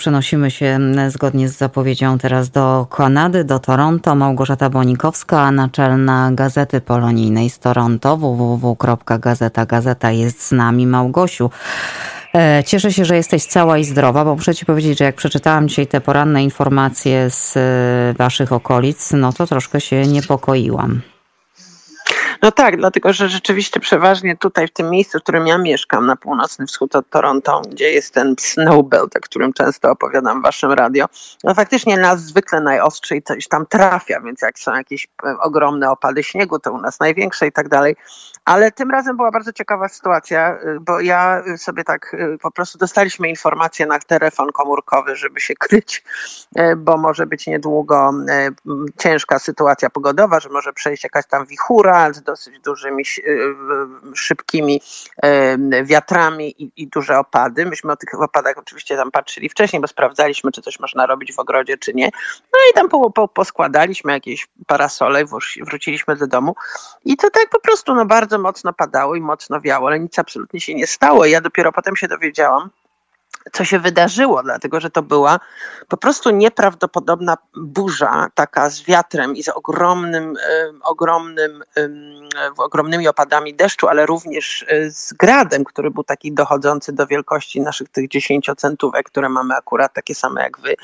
Przenosimy się zgodnie z zapowiedzią teraz do Kanady, do Toronto. Małgorzata Bonikowska, naczelna Gazety Polonijnej z Toronto, www.gazeta. Gazeta jest z nami. Małgosiu, e, cieszę się, że jesteś cała i zdrowa, bo muszę ci powiedzieć, że jak przeczytałam dzisiaj te poranne informacje z e, waszych okolic, no to troszkę się niepokoiłam. No tak, dlatego że rzeczywiście przeważnie tutaj w tym miejscu, w którym ja mieszkam, na północny wschód od Toronto, gdzie jest ten snowbelt, o którym często opowiadam w waszym radio, no faktycznie nas zwykle najostrzej coś tam trafia, więc jak są jakieś e, ogromne opady śniegu, to u nas największe i tak dalej. Ale tym razem była bardzo ciekawa sytuacja, e, bo ja sobie tak e, po prostu dostaliśmy informację na telefon komórkowy, żeby się kryć, bo może być niedługo ciężka sytuacja pogodowa, że może przejść jakaś tam wichura, dosyć dużymi, y, szybkimi wiatrami i, i duże opady. Myśmy o tych opadach oczywiście tam patrzyli wcześniej, bo sprawdzaliśmy, czy coś można robić w ogrodzie, czy nie. No i tam po, po, poskładaliśmy jakieś parasole, wróciliśmy do domu i to tak po prostu no, bardzo mocno padało i mocno wiało, ale nic absolutnie się nie stało. Ja dopiero potem się dowiedziałam, co się wydarzyło, dlatego że to była po prostu nieprawdopodobna burza, taka z wiatrem i z ogromnym, ogromnym, ogromnymi opadami deszczu, ale również e, z gradem, który był taki dochodzący do wielkości naszych tych dziesięciocentówek, które mamy akurat takie same jak wy.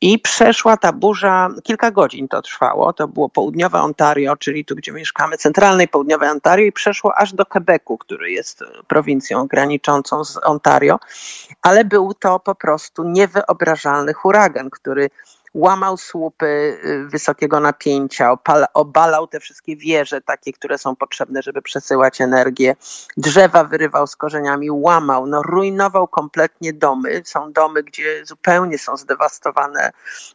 I przeszła ta burza, kilka godzin to trwało, to było południowe Ontario, czyli tu, gdzie mieszkamy, centralnej południowej Ontario i przeszło aż do Quebecu, który jest prowincją graniczącą z Ontario, ale był to po prostu niewyobrażalny huragan, który łamał słupy y, wysokiego napięcia, obalał te wszystkie wieże takie, które są potrzebne, żeby przesyłać energię, drzewa wyrywał z korzeniami, łamał, no rujnował kompletnie domy. Są domy, gdzie zupełnie są zdewastowane.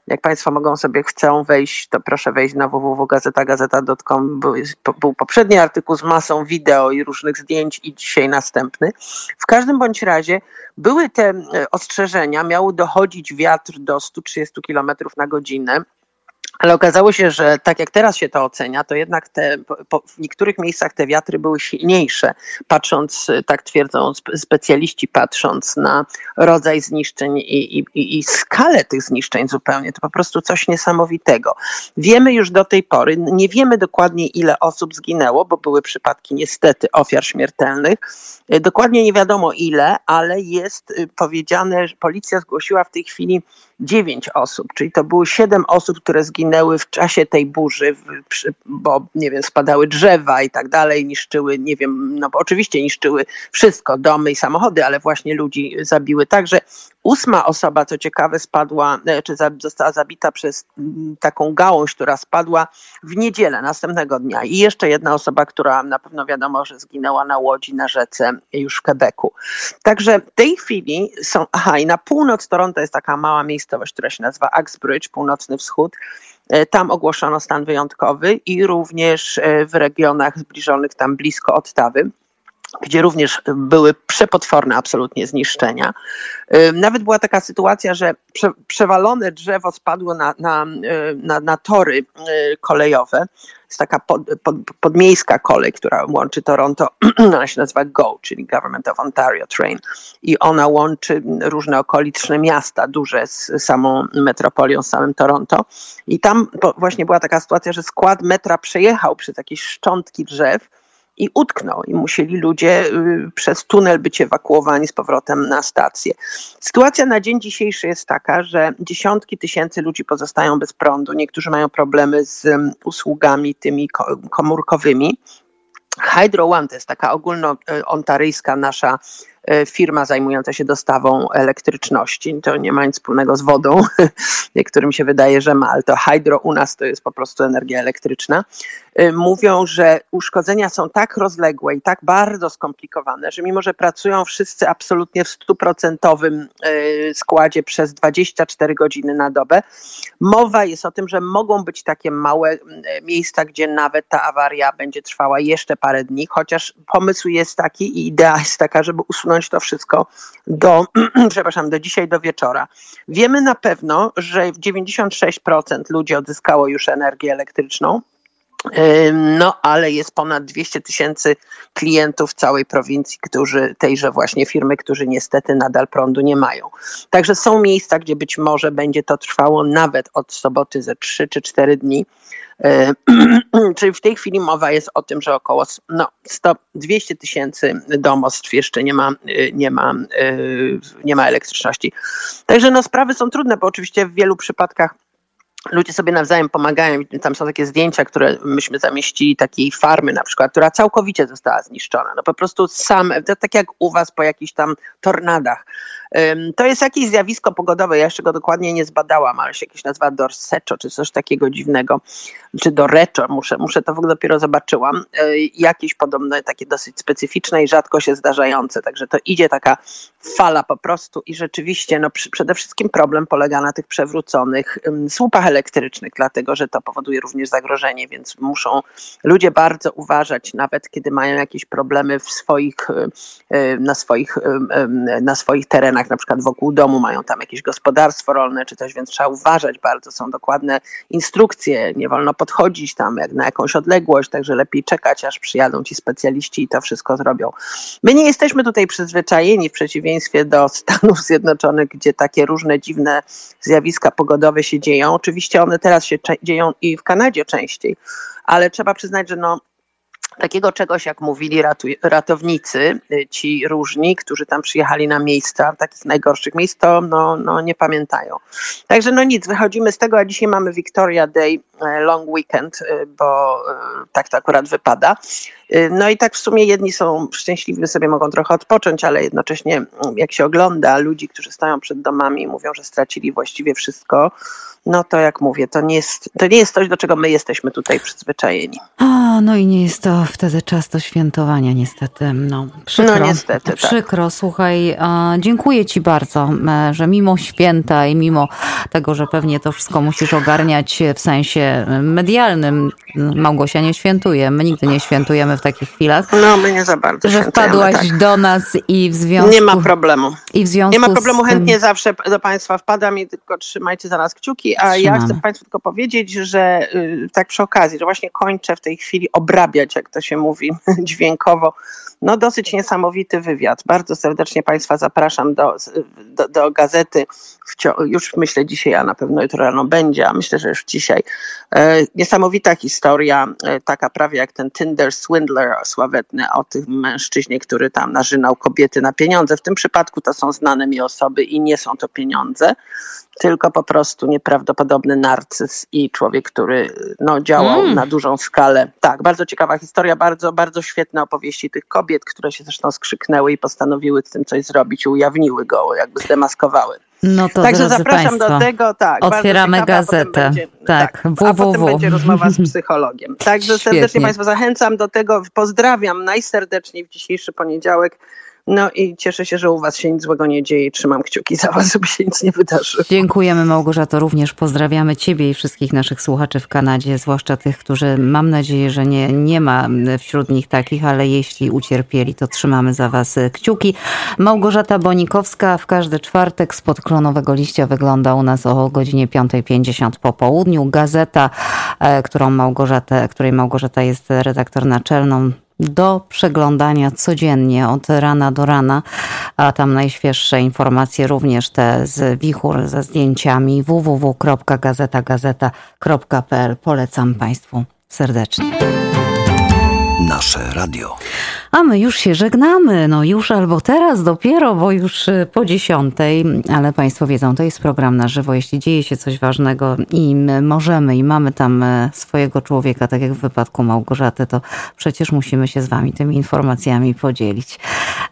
Jak Państwo mogą sobie chcą wejść, to proszę wejść na www.gazetagazeta.com. Był, był poprzedni artykuł z masą wideo i różnych zdjęć i dzisiaj następny. W każdym bądź razie były te e, ostrzeżenia, miało dochodzić wiatr do 130 km na godzinę. Ale okazało się, że tak jak teraz się to ocenia, to jednak te, po, w niektórych miejscach te wiatry były silniejsze, patrząc, tak twierdzą specjaliści, patrząc na rodzaj zniszczeń i, i, i, skalę tych zniszczeń zupełnie. To po prostu coś niesamowitego. Wiemy już do tej pory, nie wiemy dokładnie ile osób zginęło, bo były przypadki niestety ofiar śmiertelnych. Dokładnie nie wiadomo ile, ale jest powiedziane, że policja zgłosiła w tej chwili dziewięć osób, czyli to było siedem osób, które zginęły w czasie tej burzy, bo nie wiem, spadały drzewa i tak dalej, niszczyły, nie wiem, no bo oczywiście niszczyły wszystko, domy i samochody, ale właśnie ludzi zabiły. Także Ósma osoba, co ciekawe, spadła, e, czy została zabita przez mm, taką gałąź, która spadła w niedzielę następnego dnia. I jeszcze jedna osoba, która na pewno wiadomo, że zginęła na łodzi na rzece już w Quebecu. Także w tej chwili są, aha, i na północ Toronto jest taka mała miejscowość, która się nazywa Axbridge, północny wschód. E, tam ogłoszono stan wyjątkowy i również e, w regionach zbliżonych tam blisko Ottawy gdzie również były przepotworne absolutnie zniszczenia. Nawet była taka sytuacja, że prze, przewalone drzewo spadło na, na, na, na tory y, kolejowe. Jest taka pod, pod, podmiejska kolej, która łączy Toronto, ona się nazywa GO, czyli Government of Ontario Train. I ona łączy różne okoliczne miasta duże z samą metropolią, z samym Toronto. I tam właśnie była taka sytuacja, że skład metra przejechał przez jakieś szczątki drzew, i utknął i musieli ludzie y, przez tunel być ewakuowani z powrotem na stację. Sytuacja na dzień dzisiejszy jest taka, że dziesiątki tysięcy ludzi pozostają bez prądu, niektórzy mają problemy z usługami tymi komórkowymi. Hydro One to jest taka ogólnoontaryjska nasza E, firma zajmująca się dostawą elektryczności. To nie ma nic wspólnego z wodą. Niektórym się wydaje, że ma, ale to hydro u nas to jest po prostu energia elektryczna. E, mówią, że uszkodzenia są tak rozległe i tak bardzo skomplikowane, że mimo, że pracują wszyscy absolutnie w stuprocentowym e, składzie przez 24 godziny na dobę, mowa jest o tym, że mogą być takie małe miejsca, gdzie nawet ta awaria będzie trwała jeszcze parę dni, chociaż pomysł jest taki i idea jest taka, żeby usunąć to wszystko do, przepraszam, do dzisiaj, do wieczora. Wiemy na pewno, że 96% ludzi odzyskało już energię elektryczną. No, ale jest ponad 200 tysięcy klientów całej prowincji, którzy tejże właśnie firmy, którzy niestety nadal prądu nie mają. Także są miejsca, gdzie być może będzie to trwało nawet od soboty ze 3 czy 4 dni. Czyli w tej chwili mowa jest o tym, że około no, 100, 200 tysięcy domostw jeszcze nie ma, e, nie, ma, e, nie ma elektryczności. Także no, sprawy są trudne, bo oczywiście w wielu przypadkach ludzie sobie nawzajem pomagają. Tam są takie zdjęcia, które myśmy zamieścili, takiej farmy na przykład, która całkowicie została zniszczona. No po prostu sam, tak jak u was po jakichś tam tornadach. To jest jakieś zjawisko pogodowe, ja jeszcze go dokładnie nie zbadałam, ale się jakieś nazywa Dorsecho, czy coś takiego dziwnego, czy Dorecho, muszę, muszę to w ogóle dopiero zobaczyłam. E, jakieś podobne, takie dosyć specyficzne i rzadko się zdarzające, także to idzie taka fala po prostu i rzeczywiście no, przede wszystkim problem polega na tych przewróconych słupach elektrycznych, dlatego że to powoduje również zagrożenie, więc muszą ludzie bardzo uważać, nawet kiedy mają jakieś problemy w swoich, e, na, swoich, na swoich terenach, na przykład wokół domu mają tam jakieś gospodarstwo rolne czy coś, więc trzeba uważać bardzo, są dokładne instrukcje, nie wolno podchodzić tam jak na jakąś odległość, także lepiej czekać, aż przyjadą ci specjaliści i to wszystko zrobią. My nie jesteśmy tutaj przyzwyczajeni w przeciwieństwie do Stanów Zjednoczonych, gdzie takie różne dziwne zjawiska pogodowe się dzieją. Oczywiście one teraz się dzieją i w Kanadzie częściej, ale trzeba przyznać, że no, takiego czegoś, jak mówili ratownicy, y, ci różni, którzy tam przyjechali na miejsca, takich najgorszych miejsc, to no, no nie pamiętają. Także no nic, wychodzimy z tego, a dzisiaj mamy Victoria Day Long Weekend, y, bo e, tak to akurat wypada. No i tak w sumie jedni są szczęśliwi, sobie mogą trochę odpocząć, ale jednocześnie mm, jak się ogląda ludzi, którzy stoją przed domami i mówią, że stracili właściwie wszystko, no to jak mówię, to nie jest, to nie jest coś, do czego my jesteśmy tutaj przyzwyczajeni. O, no i nie jest to wtedy czas do świętowania, niestety. No, przykro, no niestety, tak. Przykro, słuchaj, dziękuję Ci bardzo, e, że mimo święta i mimo tego, że pewnie to wszystko musisz ogarniać w sensie medialnym, Małgosia nie świętuje, my nigdy nie świętujemy w takich chwilach. No, my nie za bardzo Że wpadłaś tak. do nas i w związku... Nie ma problemu. I w związku nie ma problemu, chętnie zawsze do Państwa wpadam i tylko trzymajcie za nas kciuki, a ja chcę Państwu tylko powiedzieć, że y, tak przy okazji, że właśnie kończę w tej chwili obrabiać, jak to się mówi, dźwiękowo, no dosyć niesamowity wywiad. Bardzo serdecznie Państwa zapraszam do, do, do gazety. Już myślę dzisiaj, a na pewno jutro rano będzie, a myślę, że już dzisiaj. E, niesamowita historia, e, taka prawie jak ten Tinder Swindler sławetny o tym mężczyźnie, który tam narzynał kobiety na pieniądze. W tym przypadku to są znane mi osoby i nie są to pieniądze tylko po prostu nieprawdopodobny narcyz i człowiek, który no, działał mm. na dużą skalę. Tak, bardzo ciekawa historia, bardzo, bardzo świetne opowieści tych kobiet, które się zresztą skrzyknęły i postanowiły z tym coś zrobić i ujawniły go, jakby zdemaskowały. No to Także zapraszam Państwa, do tego, tak. Otwieramy ciekawa, gazetę. Będzie, tak, tak www. A potem będzie rozmowa z psychologiem. Także Świetnie. serdecznie Państwa zachęcam do tego. Pozdrawiam najserdeczniej w dzisiejszy poniedziałek. No i cieszę się, że u Was się nic złego nie dzieje trzymam kciuki za Was, żeby się nic nie wydarzyło. Dziękujemy Małgorzato, również pozdrawiamy Ciebie i wszystkich naszych słuchaczy w Kanadzie, zwłaszcza tych, którzy mam nadzieję, że nie, nie ma wśród nich takich, ale jeśli ucierpieli, to trzymamy za Was kciuki. Małgorzata Bonikowska w każdy czwartek spod klonowego liścia wygląda u nas o godzinie 5.50 po południu. Gazeta, e, którą Małgorzata, której Małgorzata jest redaktor naczelną, do przeglądania codziennie od rana do rana, a tam najświeższe informacje również te z wichur ze zdjęciami www.gazetagazeta.pl polecam Państwu serdecznie. Nasze radio. A my już się żegnamy, no już albo teraz dopiero, bo już y, po dziesiątej, ale Państwo wiedzą, to jest program na żywo. Jeśli dzieje się coś ważnego i my możemy i mamy tam y, swojego człowieka, tak jak w wypadku Małgorzaty, to przecież musimy się z Wami tymi informacjami podzielić.